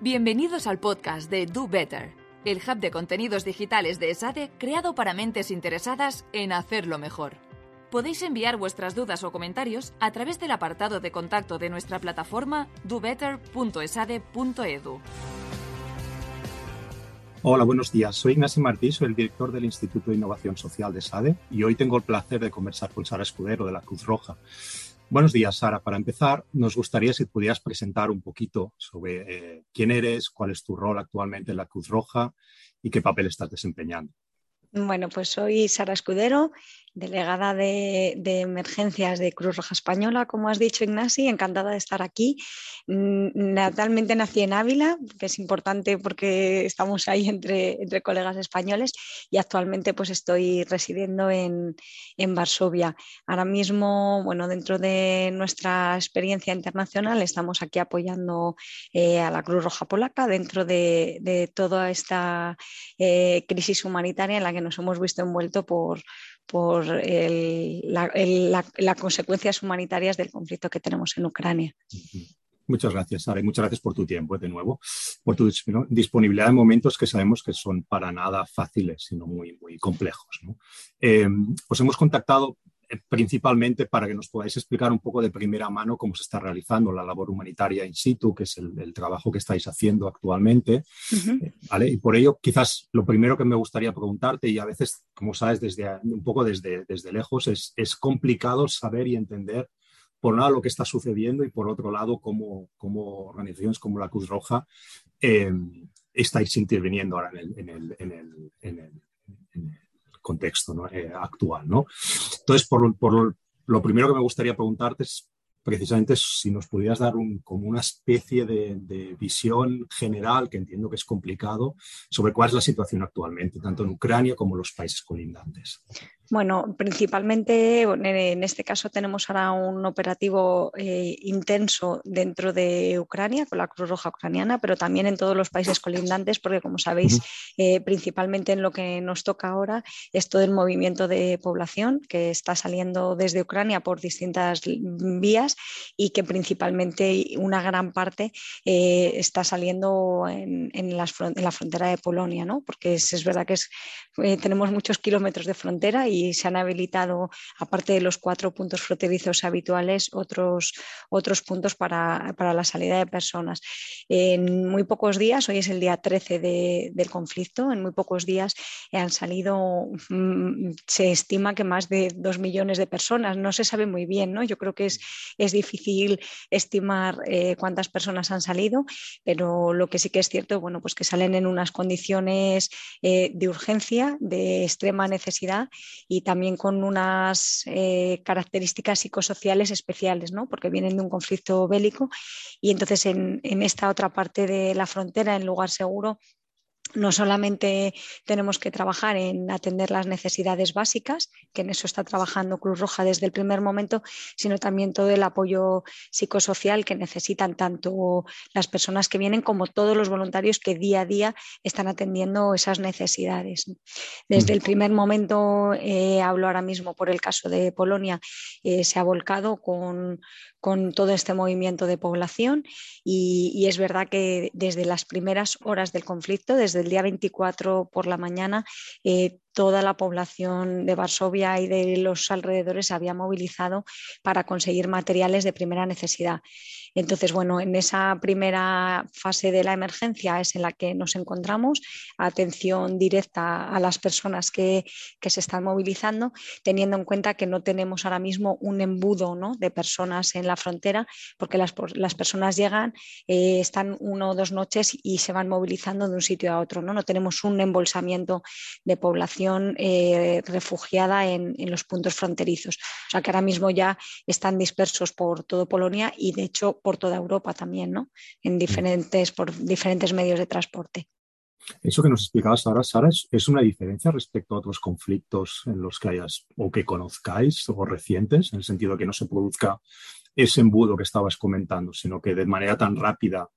Bienvenidos al podcast de Do Better, el hub de contenidos digitales de ESADE creado para mentes interesadas en hacerlo mejor. Podéis enviar vuestras dudas o comentarios a través del apartado de contacto de nuestra plataforma dobetter.esade.edu. Hola, buenos días. Soy Ignacio Martí, soy el director del Instituto de Innovación Social de SADE y hoy tengo el placer de conversar con Sara Escudero de la Cruz Roja. Buenos días, Sara. Para empezar, nos gustaría si pudieras presentar un poquito sobre eh, quién eres, cuál es tu rol actualmente en la Cruz Roja y qué papel estás desempeñando. Bueno, pues soy Sara Escudero, delegada de, emergencias de Cruz Roja Española, como has dicho, Ignasi, encantada de estar aquí. Mm, natalmente nací en Ávila, que es importante porque estamos ahí entre, colegas españoles, y actualmente pues estoy residiendo en, Varsovia. Ahora mismo, bueno, dentro de nuestra experiencia internacional, estamos aquí apoyando eh, a la Cruz Roja Polaca dentro de, toda esta eh, crisis humanitaria en la que nos hemos visto envuelto por, por las consecuencias humanitarias del conflicto que tenemos en Ucrania. Muchas gracias, Sara, y muchas gracias por tu tiempo eh, de nuevo, por tu disponibilidad en momentos que sabemos que son para nada fáciles, sino muy, muy complejos. Eh, os hemos contactado eh, principalmente para que nos podáis explicar un poco de primera mano cómo se está realizando la labor humanitaria in situ, que es el, trabajo que estáis haciendo actualmente. Eh, ¿vale? Y por ello, quizás lo primero que me gustaría preguntarte, y a veces, como sabes, desde, un poco desde, desde lejos, es, es complicado saber y entender por un lado lo que está sucediendo y por otro lado cómo, cómo organizaciones como la Cruz Roja eh, estáis interviniendo ahora en el, en el, en el contexto eh, actual. ¿no? Entonces, por, lo primero que me gustaría preguntarte es precisamente si nos pudieras dar un, como una especie de, de, visión general, que entiendo que es complicado, sobre cuál es la situación actualmente, tanto en Ucrania como en los países colindantes. Bueno, principalmente en este caso tenemos ahora un operativo eh, intenso dentro de Ucrania, con la Cruz Roja ucraniana, pero también en todos los países colindantes, porque como sabéis, eh, principalmente en lo que nos toca ahora es todo el movimiento de población que está saliendo desde Ucrania por distintas vías y que principalmente una gran parte eh, está saliendo en, la frontera de Polonia, ¿no? porque es, verdad que tenemos muchos kilómetros de frontera y y se han habilitado, aparte de los cuatro puntos fronterizos habituales, otros, otros puntos para, la salida de personas. En muy pocos días, hoy es el día 13 del conflicto, en muy pocos días han salido, mm, se estima que más de dos millones de personas, no se sabe muy bien, ¿no? Yo creo que es, es difícil estimar eh, cuántas personas han salido, pero lo que sí que es cierto, bueno, pues que salen en unas condiciones eh, de urgencia, de extrema necesidad y también con unas eh, características psicosociales especiales, ¿no? porque vienen de un conflicto bélico y entonces en, en esta otra parte de la frontera, en lugar seguro, no solamente tenemos que trabajar en atender las necesidades básicas, que en eso está trabajando Cruz Roja desde el primer momento, sino también todo el apoyo psicosocial que necesitan tanto las personas que vienen como todos los voluntarios que día a día están atendiendo esas necesidades. Desde el primer momento, eh, hablo ahora mismo por el caso de Polonia, eh, se ha volcado con, con todo este movimiento de población y, es verdad que desde las primeras horas del conflicto, desde el día 24 por la mañana, eh, toda la población de Varsovia y de los alrededores se había movilizado para conseguir materiales de primera necesidad. Entonces, bueno, en esa primera fase de la emergencia es en la que nos encontramos, atención directa a las personas que, se están movilizando, teniendo en cuenta que no tenemos ahora mismo un embudo de personas en la frontera, porque las, personas llegan, eh, están una o dos noches y se van movilizando de un sitio a otro. No, no tenemos un embolsamiento de población eh, refugiada en, en los puntos fronterizos. O sea que ahora mismo ya están dispersos por todo Polonia y de hecho por toda Europa también, ¿no? En diferentes, por diferentes medios de transporte. Eso que nos explicabas ahora, Sara, ¿es, una diferencia respecto a otros conflictos en los que hayas o que conozcáis o recientes, en el sentido de que no se produzca ese embudo que estabas comentando, sino que de manera tan rápida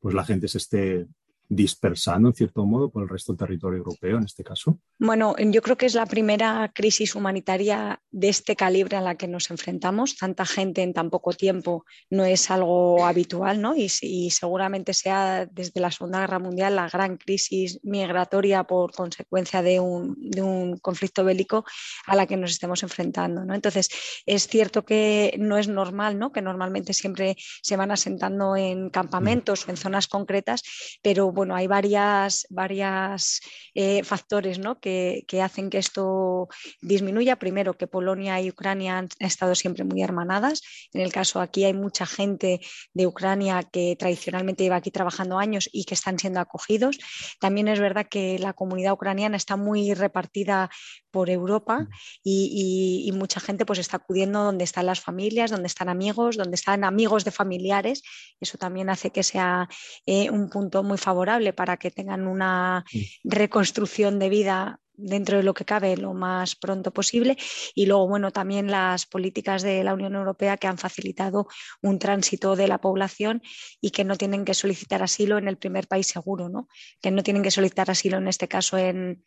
pues la gente se esté dispersando en cierto modo por el resto del territorio europeo en este caso? Bueno, yo creo que es la primera crisis humanitaria de este calibre a la que nos enfrentamos. Tanta gente en tan poco tiempo no es algo habitual, ¿no? Y, seguramente sea desde la Segunda Guerra Mundial la gran crisis migratoria por consecuencia de un, de un conflicto bélico a la que nos estemos enfrentando, ¿no? Entonces, es cierto que no es normal, ¿no? Que normalmente siempre se van asentando en campamentos o en zonas concretas, pero bueno, hay varias, varias eh, factores ¿no? que, hacen que esto disminuya. Primero, que Polonia y Ucrania han estado siempre muy hermanadas. En el caso aquí hay mucha gente de Ucrania que tradicionalmente lleva aquí trabajando años y que están siendo acogidos. También es verdad que la comunidad ucraniana está muy repartida por Europa y, y, y mucha gente pues está acudiendo donde están las familias, donde están amigos, donde están amigos de familiares. Eso también hace que sea eh, un punto muy favorable para que tengan una reconstrucción de vida dentro de lo que cabe lo más pronto posible y luego bueno también las políticas de la Unión Europea que han facilitado un tránsito de la población y que no tienen que solicitar asilo en el primer país seguro, ¿no? Que no tienen que solicitar asilo en este caso en,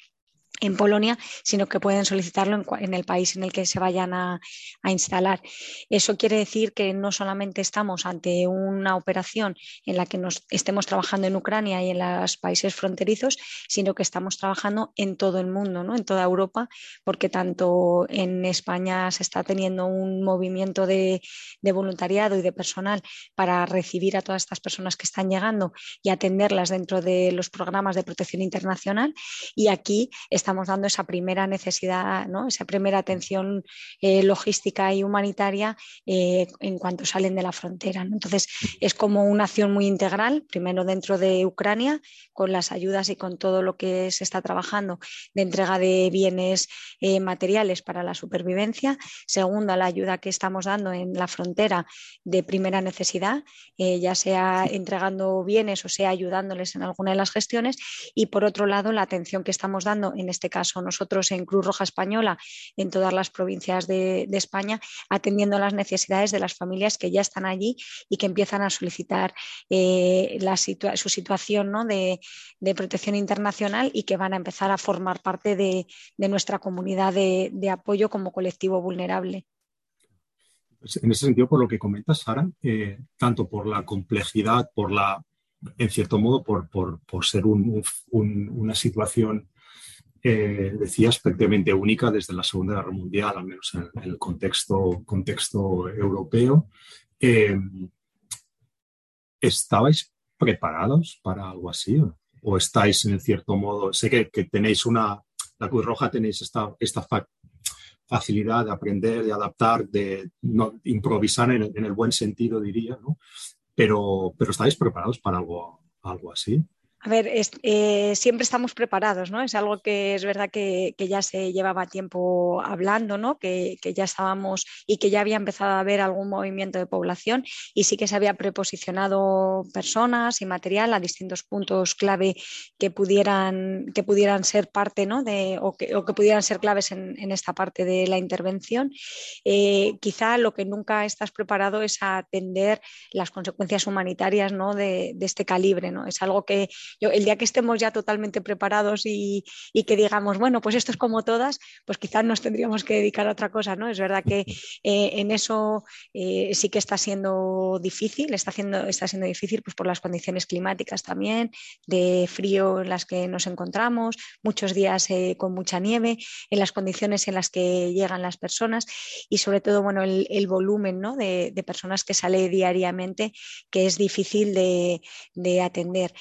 en Polonia, sino que pueden solicitarlo en, el país en el que se vayan a, instalar. Eso quiere decir que no solamente estamos ante una operación en la que nos estemos trabajando en Ucrania y en los países fronterizos, sino que estamos trabajando en todo el mundo, ¿no? en toda Europa, porque tanto en España se está teniendo un movimiento de, de voluntariado y de personal para recibir a todas estas personas que están llegando y atenderlas dentro de los programas de protección internacional. Y aquí estamos dando esa primera necesidad, ¿no? esa primera atención eh, logística y humanitaria eh, en cuanto salen de la frontera. ¿no? Entonces, es como una acción muy integral, primero dentro de Ucrania, con las ayudas y con todo lo que se está trabajando de entrega de bienes eh, materiales para la supervivencia. Segundo, la ayuda que estamos dando en la frontera de primera necesidad, ya sea entregando bienes o sea ayudándoles en alguna de las gestiones. Y por otro lado, la atención que estamos dando en este caso nosotros en Cruz Roja Española, en todas las provincias de, España, atendiendo las necesidades de las familias que ya están allí y que empiezan a solicitar eh, su situación de, protección internacional y que van a empezar a formar parte de, nuestra comunidad de, apoyo como colectivo vulnerable. Pues en ese sentido, por lo que comentas, Sara, eh, tanto por la complejidad, por la, en cierto modo, por, ser una situación eh, decías, prácticamente única desde la Segunda Guerra Mundial, al menos en, el contexto, contexto europeo. Eh, ¿Estabais preparados para algo así? ¿O estáis en cierto modo? Sé que, tenéis una, la Cruz Roja tenéis esta, esta facilidad de aprender, de adaptar, de no, improvisar en, el buen sentido, diría, ¿no? Pero, pero ¿estáis preparados para algo, algo así? A ver, eh, siempre estamos preparados, ¿no? Es algo que es verdad que, ya se llevaba tiempo hablando, ¿no? Que, ya estábamos y que ya había empezado a haber algún movimiento de población y sí que se había preposicionado personas y material a distintos puntos clave que pudieran, que pudieran ser parte, ¿no? O, que, pudieran ser claves en, esta parte de la intervención. Eh, quizá lo que nunca estás preparado es atender las consecuencias humanitarias, ¿no? De, de este calibre, ¿no? Es algo que el día que estemos ya totalmente preparados y, que digamos, bueno, pues esto es como todas, pues quizás nos tendríamos que dedicar a otra cosa, ¿no? Es verdad que eh, en eso eh, sí que está siendo difícil, está, haciendo, está siendo difícil pues por las condiciones climáticas también, de frío en las que nos encontramos, muchos días eh, con mucha nieve, en las condiciones en las que llegan las personas y sobre todo, bueno, el, volumen ¿no? de, personas que sale diariamente que es difícil de, atender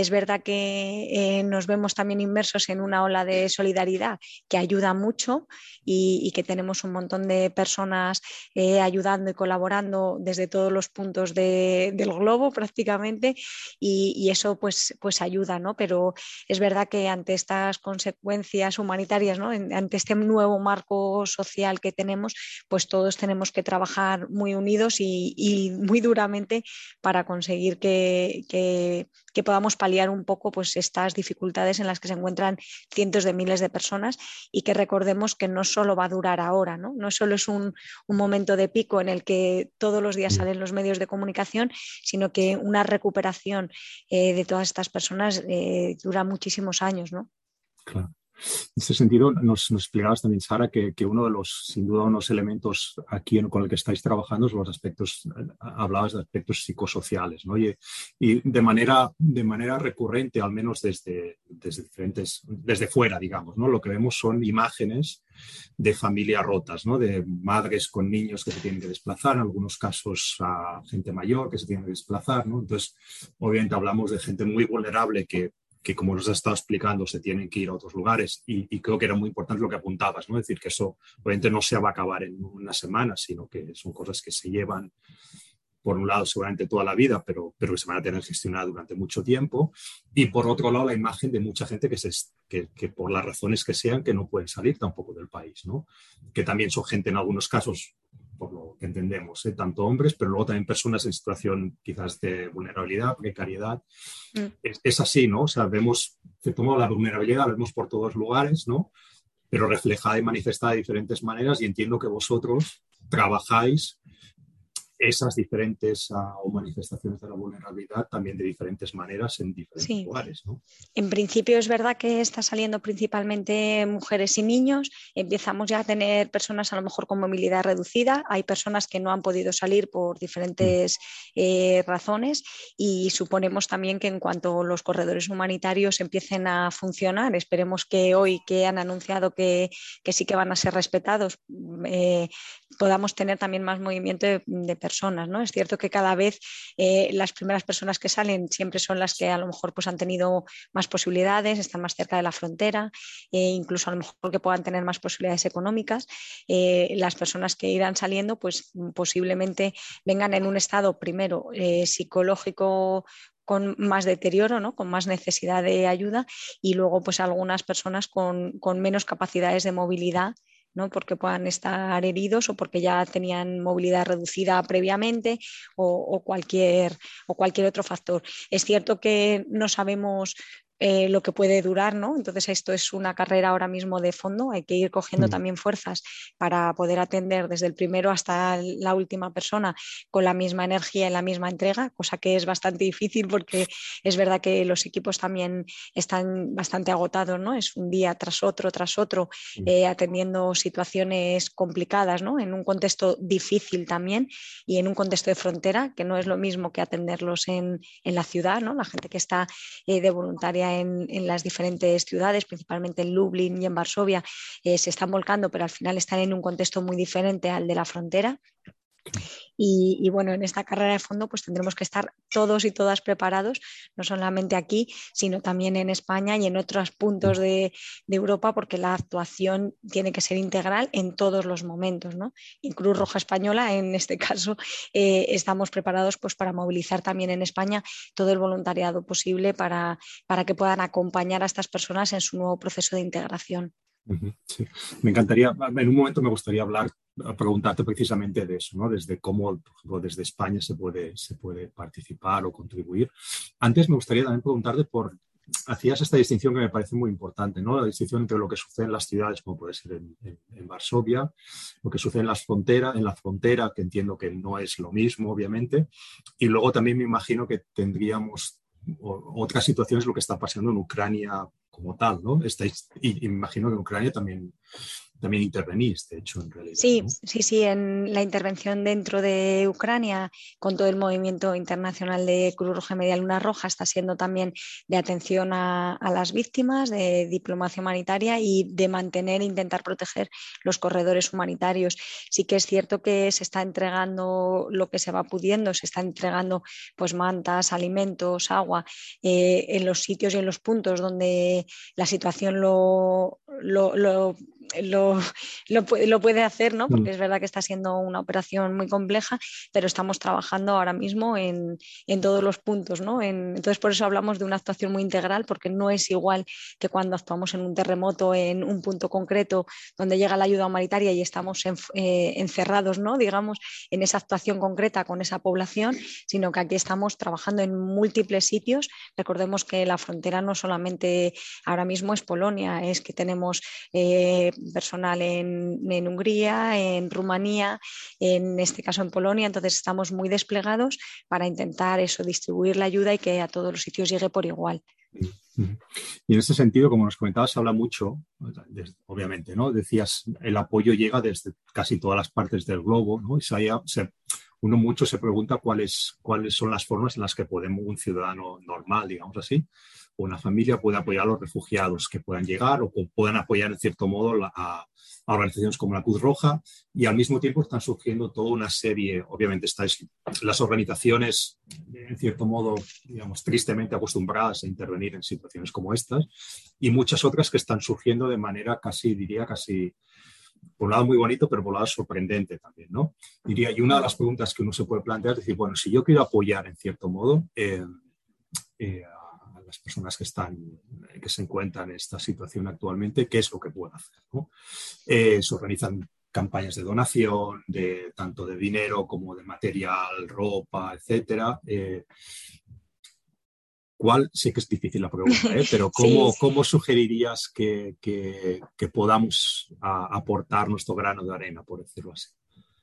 es verdad que eh, nos vemos también inmersos en una ola de solidaridad que ayuda mucho y, que tenemos un montón de personas eh, ayudando y colaborando desde todos los puntos del globo prácticamente y, eso pues, pues ayuda, ¿no? Pero es verdad que ante estas consecuencias humanitarias, ¿no? ante este nuevo marco social que tenemos, pues todos tenemos que trabajar muy unidos y, muy duramente para conseguir que, que podamos paliar un poco pues, estas dificultades en las que se encuentran cientos de miles de personas y que recordemos que no solo va a durar ahora, no, no solo es un, momento de pico en el que todos los días mm. salen los medios de comunicación, sino que una recuperación eh, de todas estas personas eh, dura muchísimos años. ¿no? Claro. En ese sentido, nos, explicabas también, Sara, que, uno de los, sin duda, unos elementos aquí con el que estáis trabajando son los aspectos, hablabas de aspectos psicosociales, ¿no? Y, de, manera, de manera recurrente, al menos desde, desde diferentes, desde fuera, digamos, ¿no? Lo que vemos son imágenes de familias rotas, ¿no? De madres con niños que se tienen que desplazar, en algunos casos a gente mayor que se tiene que desplazar, ¿no? Entonces, obviamente hablamos de gente muy vulnerable que que como nos has estado explicando se tienen que ir a otros lugares y, creo que era muy importante lo que apuntabas, ¿no? Es decir, que eso obviamente no se va a acabar en una semana, sino que son cosas que se llevan, por un lado, seguramente toda la vida, pero, pero que se van a tener gestionadas durante mucho tiempo. Y por otro lado, la imagen de mucha gente que, se, que, por las razones que sean, que no pueden salir tampoco del país, ¿no? Que también son gente en algunos casos por lo que entendemos, ¿eh? tanto hombres, pero luego también personas en situación quizás de vulnerabilidad, precariedad. Mm. Es, así, ¿no? O sea, vemos, cierto la vulnerabilidad la vemos por todos lugares, ¿no? Pero reflejada y manifestada de diferentes maneras y entiendo que vosotros trabajáis esas diferentes uh, manifestaciones de la vulnerabilidad también de diferentes maneras en diferentes lugares. ¿no? En principio es verdad que está saliendo principalmente mujeres y niños. Empezamos ya a tener personas a lo mejor con movilidad reducida. Hay personas que no han podido salir por diferentes mm. eh, razones y suponemos también que en cuanto los corredores humanitarios empiecen a funcionar, esperemos que hoy que han anunciado que, que sí que van a ser respetados, eh, podamos tener también más movimiento de, de personas. ¿no? Es cierto que cada vez eh, las primeras personas que salen siempre son las que a lo mejor pues, han tenido más posibilidades, están más cerca de la frontera, e incluso a lo mejor que puedan tener más posibilidades económicas. Eh, las personas que irán saliendo pues posiblemente vengan en un estado primero psicológico con más deterioro, ¿no? con más necesidad de ayuda y luego pues algunas personas con menos capacidades de movilidad ¿no? porque puedan estar heridos o porque ya tenían movilidad reducida previamente o, cualquier, o cualquier otro factor. Es cierto que no sabemos eh, lo que puede durar, ¿no? Entonces esto es una carrera ahora mismo de fondo, hay que ir cogiendo mm. también fuerzas para poder atender desde el primero hasta la última persona con la misma energía y la misma entrega, cosa que es bastante difícil porque es verdad que los equipos también están bastante agotados, ¿no? Es un día tras otro, tras otro, mm. eh, atendiendo situaciones complicadas, ¿no? En un contexto difícil también y en un contexto de frontera, que no es lo mismo que atenderlos en, la ciudad, ¿no? La gente que está eh, de voluntaria en, las diferentes ciudades, principalmente en Lublin y en Varsovia, eh, se están volcando, pero al final están en un contexto muy diferente al de la frontera. Y, bueno, en esta carrera de fondo pues tendremos que estar todos y todas preparados, no solamente aquí, sino también en España y en otros puntos de, Europa, porque la actuación tiene que ser integral en todos los momentos. ¿no? Y Cruz Roja Española, en este caso, eh, estamos preparados pues, para movilizar también en España todo el voluntariado posible para, para que puedan acompañar a estas personas en su nuevo proceso de integración. Sí. Me encantaría, en un momento me gustaría hablar, preguntarte precisamente de eso, ¿no? Desde cómo, por ejemplo, desde España se puede, se puede participar o contribuir. Antes me gustaría también preguntarte por, hacías esta distinción que me parece muy importante, ¿no? La distinción entre lo que sucede en las ciudades, como puede ser en, en, Varsovia, lo que sucede en las fronteras, en la frontera, que entiendo que no es lo mismo, obviamente, y luego también me imagino que tendríamos otras situaciones, lo que está pasando en Ucrania como tal, ¿no? Estáis, y, y, me imagino que en Ucrania también también intervenís, de hecho, en realidad. Sí, sí, sí, en la intervención dentro de Ucrania, con todo el movimiento internacional de Cruz Roja y Media Luna Roja, está siendo también de atención a, las víctimas, de diplomacia humanitaria y de mantener e intentar proteger los corredores humanitarios. Sí que es cierto que se está entregando lo que se va pudiendo, se está entregando pues mantas, alimentos, agua, eh, en los sitios y en los puntos donde la situación lo, lo lo, lo, puede hacer, ¿no? porque mm. es verdad que está siendo una operación muy compleja, pero estamos trabajando ahora mismo en, en todos los puntos. ¿no? entonces, por eso hablamos de una actuación muy integral, porque no es igual que cuando actuamos en un terremoto en un punto concreto donde llega la ayuda humanitaria y estamos eh, encerrados, ¿no? digamos, en esa actuación concreta con esa población, sino que aquí estamos trabajando en múltiples sitios. Recordemos que la frontera no solamente ahora mismo es Polonia, es que tenemos eh, personal en, Hungría, en Rumanía, en este caso en Polonia, entonces estamos muy desplegados para intentar eso, distribuir la ayuda y que a todos los sitios llegue por igual. Y en ese sentido, como nos comentabas, se habla mucho, obviamente, ¿no? Decías, el apoyo llega desde casi todas las partes del globo, ¿no? Y se, uno mucho se pregunta cuáles, cuáles son las formas en las que podemos, un ciudadano normal, digamos así, una familia puede apoyar a los refugiados que puedan llegar o puedan apoyar en cierto modo a, organizaciones como la Cruz Roja y al mismo tiempo están surgiendo toda una serie, obviamente estáis las organizaciones en cierto modo, digamos, tristemente acostumbradas a intervenir en situaciones como estas y muchas otras que están surgiendo de manera casi, diría, casi, por un lado muy bonito, pero por un lado sorprendente también, ¿no? Diría, y una de las preguntas que uno se puede plantear es decir, bueno, si yo quiero apoyar en cierto modo eh, eh, las personas que están, que se encuentran en esta situación actualmente, qué es lo que pueden hacer. Eh, se organizan campañas de donación, de, tanto de dinero como de material, ropa, etcétera. Eh, ¿Cuál? Sé que es difícil la pregunta, ¿eh? pero ¿cómo, ¿cómo sugerirías que, que, podamos aportar nuestro grano de arena, por decirlo así?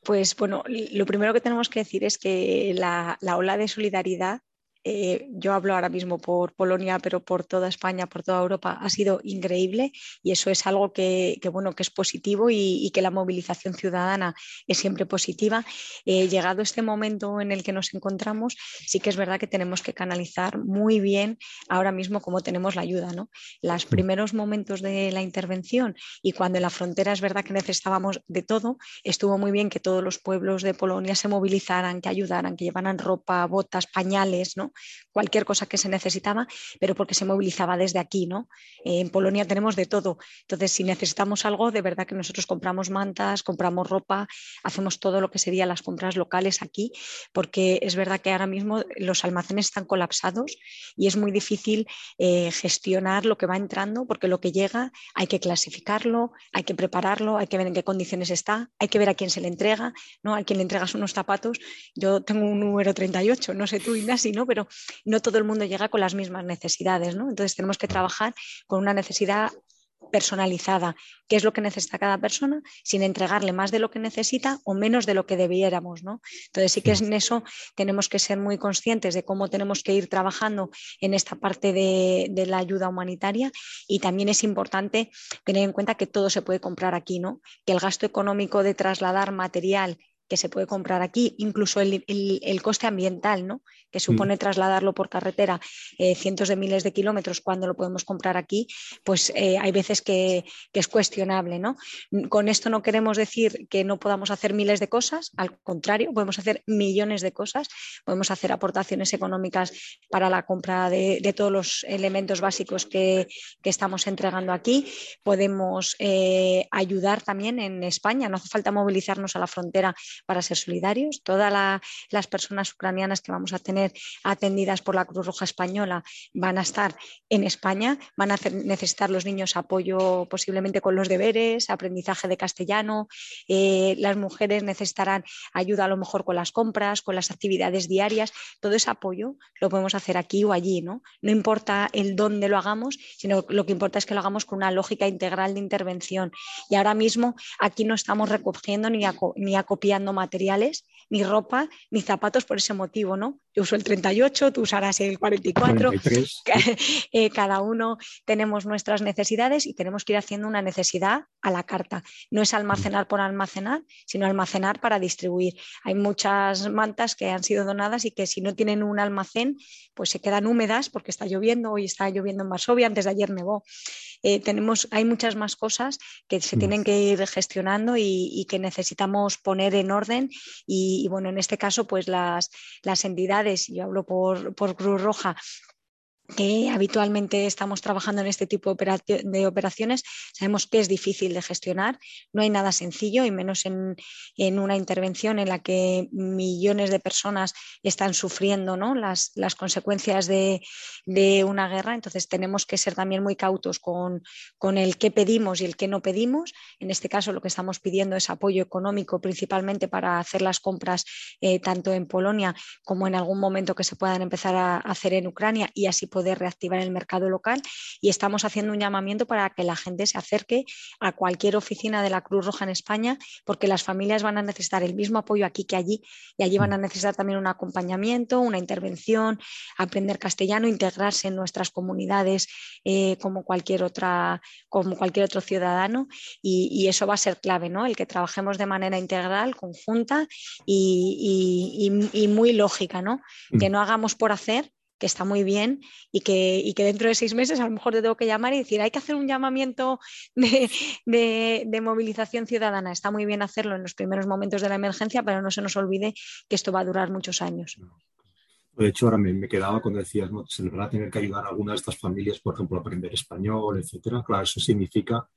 Pues bueno, lo primero que tenemos que decir es que la, la ola de solidaridad eh, yo hablo ahora mismo por Polonia, pero por toda España, por toda Europa, ha sido increíble y eso es algo que, bueno, que es positivo y, que la movilización ciudadana es siempre positiva. Eh, llegado este momento en el que nos encontramos, sí que es verdad que tenemos que canalizar muy bien ahora mismo cómo tenemos la ayuda. ¿no? Los primeros momentos de la intervención y cuando en la frontera es verdad que necesitábamos de todo, estuvo muy bien que todos los pueblos de Polonia se movilizaran, que ayudaran, que llevaran ropa, botas, pañales, ¿no? Cualquier cosa que se necesitaba, pero porque se movilizaba desde aquí, ¿no? en Polonia tenemos de todo. Entonces, si necesitamos algo, de verdad que nosotros compramos mantas, compramos ropa, hacemos todo lo que serían las compras locales aquí, porque es verdad que ahora mismo los almacenes están colapsados y es muy difícil eh, gestionar lo que va entrando, porque lo que llega hay que clasificarlo, hay que prepararlo, hay que ver en qué condiciones está, hay que ver a quién se le entrega, ¿no? A quién le entregas unos zapatos. Yo tengo un número 38, no sé tú, Ignasi, ¿no? Pero no todo el mundo llega con las mismas necesidades, ¿no? Entonces tenemos que trabajar con una necesidad personalizada, qué es lo que necesita cada persona, sin entregarle más de lo que necesita o menos de lo que debiéramos. ¿no? Entonces sí que es en eso tenemos que ser muy conscientes de cómo tenemos que ir trabajando en esta parte de, de, la ayuda humanitaria y también es importante tener en cuenta que todo se puede comprar aquí, ¿no? que el gasto económico de trasladar material que se puede comprar aquí, incluso el, el, coste ambiental, ¿no? que mm. supone trasladarlo por carretera eh, cientos de miles de kilómetros cuando lo podemos comprar aquí, pues eh, hay veces que, que, es cuestionable. ¿no? Con esto no queremos decir que no podamos hacer miles de cosas, al contrario, podemos hacer millones de cosas, podemos hacer aportaciones económicas para la compra de, de todos los elementos básicos que, que estamos entregando aquí, podemos eh, ayudar también en España, no hace falta movilizarnos a la frontera para ser solidarios. Todas las personas ucranianas que vamos a tener atendidas por la Cruz Roja Española van a estar en España, van a necesitar los niños apoyo posiblemente con los deberes, aprendizaje de castellano, eh, las mujeres necesitarán ayuda a lo mejor con las compras, con las actividades diarias, todo ese apoyo lo podemos hacer aquí o allí, ¿no? No importa el dónde lo hagamos, sino lo que importa es que lo hagamos con una lógica integral de intervención. Y ahora mismo aquí no estamos recogiendo ni, ni acopiando materiales, ni ropa, ni zapatos por ese motivo, ¿no? Yo uso el 38, tú usarás el 44, eh, cada uno tenemos nuestras necesidades y tenemos que ir haciendo una necesidad a la carta. No es almacenar por almacenar, sino almacenar para distribuir. Hay muchas mantas que han sido donadas y que si no tienen un almacén, pues se quedan húmedas porque está lloviendo, hoy está lloviendo en Varsovia, antes de ayer nevó. Eh, tenemos, hay muchas más cosas que se tienen que ir gestionando y, que necesitamos poner en orden. Y, bueno, en este caso, pues las, las entidades, yo hablo por, por Cruz Roja, que habitualmente estamos trabajando en este tipo de operaciones, sabemos que es difícil de gestionar, no hay nada sencillo y menos en, una intervención en la que millones de personas están sufriendo ¿no? las, las, consecuencias de, una guerra. Entonces tenemos que ser también muy cautos con, el qué pedimos y el qué no pedimos. En este caso lo que estamos pidiendo es apoyo económico principalmente para hacer las compras eh, tanto en Polonia como en algún momento que se puedan empezar a hacer en Ucrania y así poder de reactivar el mercado local y estamos haciendo un llamamiento para que la gente se acerque a cualquier oficina de la Cruz Roja en España porque las familias van a necesitar el mismo apoyo aquí que allí y allí van a necesitar también un acompañamiento, una intervención, aprender castellano, integrarse en nuestras comunidades eh, como cualquier otra, como cualquier otro ciudadano y, eso va a ser clave, ¿no? El que trabajemos de manera integral, conjunta y, y muy lógica, ¿no? Mm. Que no hagamos por hacer, que está muy bien y que, que, dentro de seis meses a lo mejor te tengo que llamar y decir, hay que hacer un llamamiento de, movilización ciudadana. Está muy bien hacerlo en los primeros momentos de la emergencia, pero no se nos olvide que esto va a durar muchos años. De hecho, ahora me, quedaba cuando decías, se les va a tener que ayudar a algunas de estas familias, por ejemplo, a aprender español, etcétera. Claro, eso significa,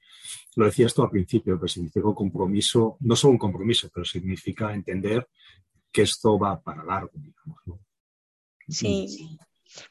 lo decías tú al principio, que significa un compromiso, no solo un compromiso, pero significa entender que esto va para largo, digamos. ¿no? Sí,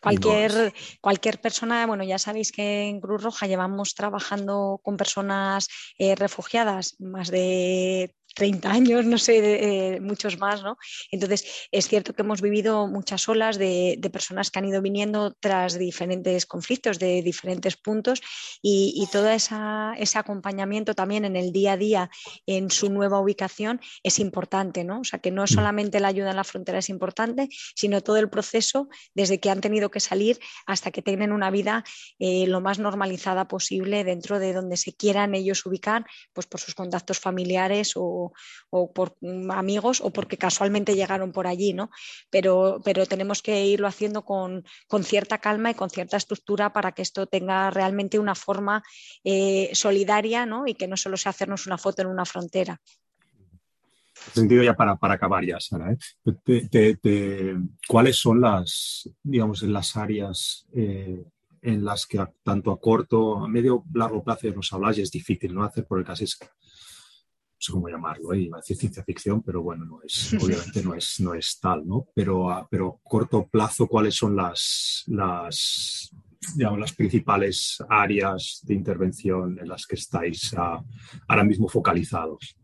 Cualquier, cualquier persona, bueno, ya sabéis que en Cruz Roja llevamos trabajando con personas eh, refugiadas más de 30 años, no sé, eh, muchos más, ¿no? Entonces, es cierto que hemos vivido muchas olas de, personas que han ido viniendo tras diferentes conflictos de diferentes puntos y, todo ese acompañamiento también en el día a día en su nueva ubicación es importante, ¿no? O sea, que no mm. solamente la ayuda en la frontera es importante, sino todo el proceso desde que han tenido que salir hasta que tengan una vida eh, lo más normalizada posible dentro de donde se quieran ellos ubicar, pues por sus contactos familiares o o, por amigos o porque casualmente llegaron por allí, ¿no? Pero, pero tenemos que irlo haciendo con, cierta calma y con cierta estructura para que esto tenga realmente una forma eh, solidaria ¿no? y que no solo sea hacernos una foto en una frontera sentido ya para, acabar ya, Sara, ¿eh? ¿cuáles son las, digamos, las áreas eh, en las que tanto a corto, a medio, largo plazo nos hablas y es difícil no hacer por el caso sé cómo llamarlo, ¿eh? iba a decir ciencia ficción, pero bueno, no es, obviamente no es, no es tal, ¿no? Pero a pero corto plazo, ¿cuáles son las, las, digamos, las principales áreas de intervención en las que estáis ah, ahora mismo focalizados?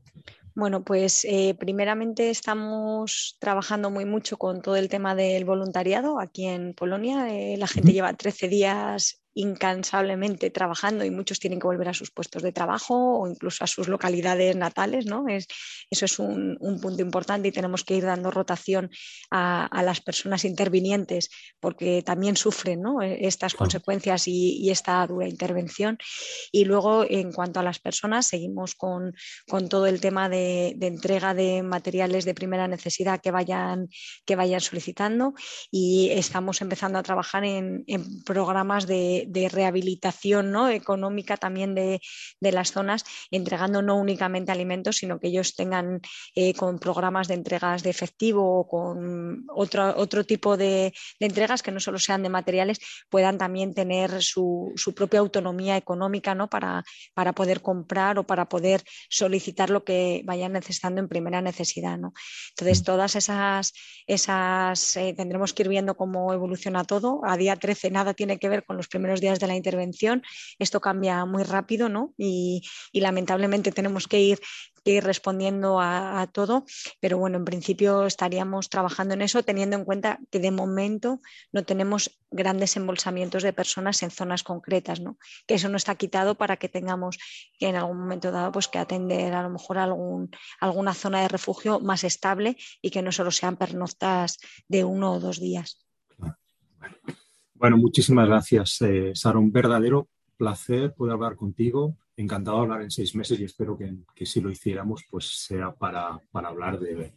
Bueno, pues eh, primeramente estamos trabajando muy mucho con todo el tema del voluntariado aquí en Polonia. Eh, la gente lleva 13 días incansablemente trabajando y muchos tienen que volver a sus puestos de trabajo o incluso a sus localidades natales. ¿no? Es, eso es un, punto importante y tenemos que ir dando rotación a, las personas intervinientes porque también sufren e, estas consecuencias y, esta dura intervención. Y luego, en cuanto a las personas, seguimos con, todo el tema de, entrega de materiales de primera necesidad que vayan, que vayan solicitando y estamos empezando a trabajar en programas de de, rehabilitación ¿no? económica también de, las zonas, entregando no únicamente alimentos, sino que ellos tengan eh, con programas de entregas de efectivo o con otro, otro tipo de, entregas que no solo sean de materiales, puedan también tener su, propia autonomía económica ¿no? para, para poder comprar o para poder solicitar lo que vayan necesitando en primera necesidad. ¿no? Entonces, mm. todas esas, esas eh, tendremos que ir viendo cómo evoluciona todo. A día 13 nada tiene que ver con los primeros días de la intervención. Esto cambia muy rápido ¿no? y, lamentablemente tenemos que ir, respondiendo a, todo, pero bueno, en principio estaríamos trabajando en eso teniendo en cuenta que de momento no tenemos grandes embolsamientos de personas en zonas concretas, ¿no? que eso no está quitado para que tengamos que en algún momento dado pues, que atender a lo mejor algún, alguna zona de refugio más estable y que no solo sean pernoctas de uno o dos días. Muchísimas gracias, eh. Un verdadero placer poder hablar contigo. Encantado de hablar en seis meses y espero que, si lo hiciéramos, pues sea para, hablar de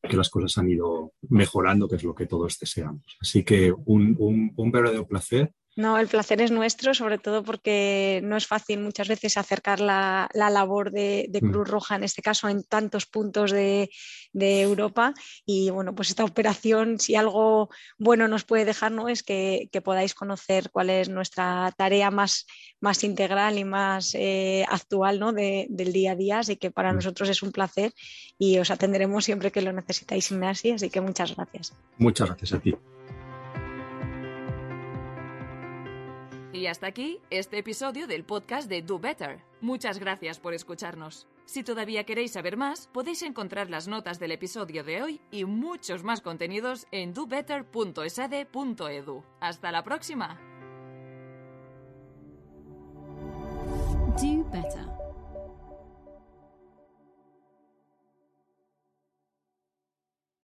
que las cosas han ido mejorando, que es lo que todos deseamos. Así que un, verdadero placer No, el placer es nuestro, sobre todo porque no es fácil muchas veces acercar la, labor de, mm. Cruz Roja, en este caso, en tantos puntos de, Europa. Y bueno, pues esta operación, si algo bueno nos puede dejar, ¿no? es que, podáis conocer cuál es nuestra tarea más, más integral y más eh, actual ¿no? del día a día. Así que para mm. nosotros es un placer y os atenderemos siempre que lo necesitáis, Ignacio. Así que muchas gracias. Muchas gracias a ti. Y hasta aquí este episodio del podcast de Do Better. Muchas gracias por escucharnos. Si todavía queréis saber más, podéis encontrar las notas del episodio de hoy y muchos más contenidos en dobetter.esade.edu. Hasta la próxima. Do Better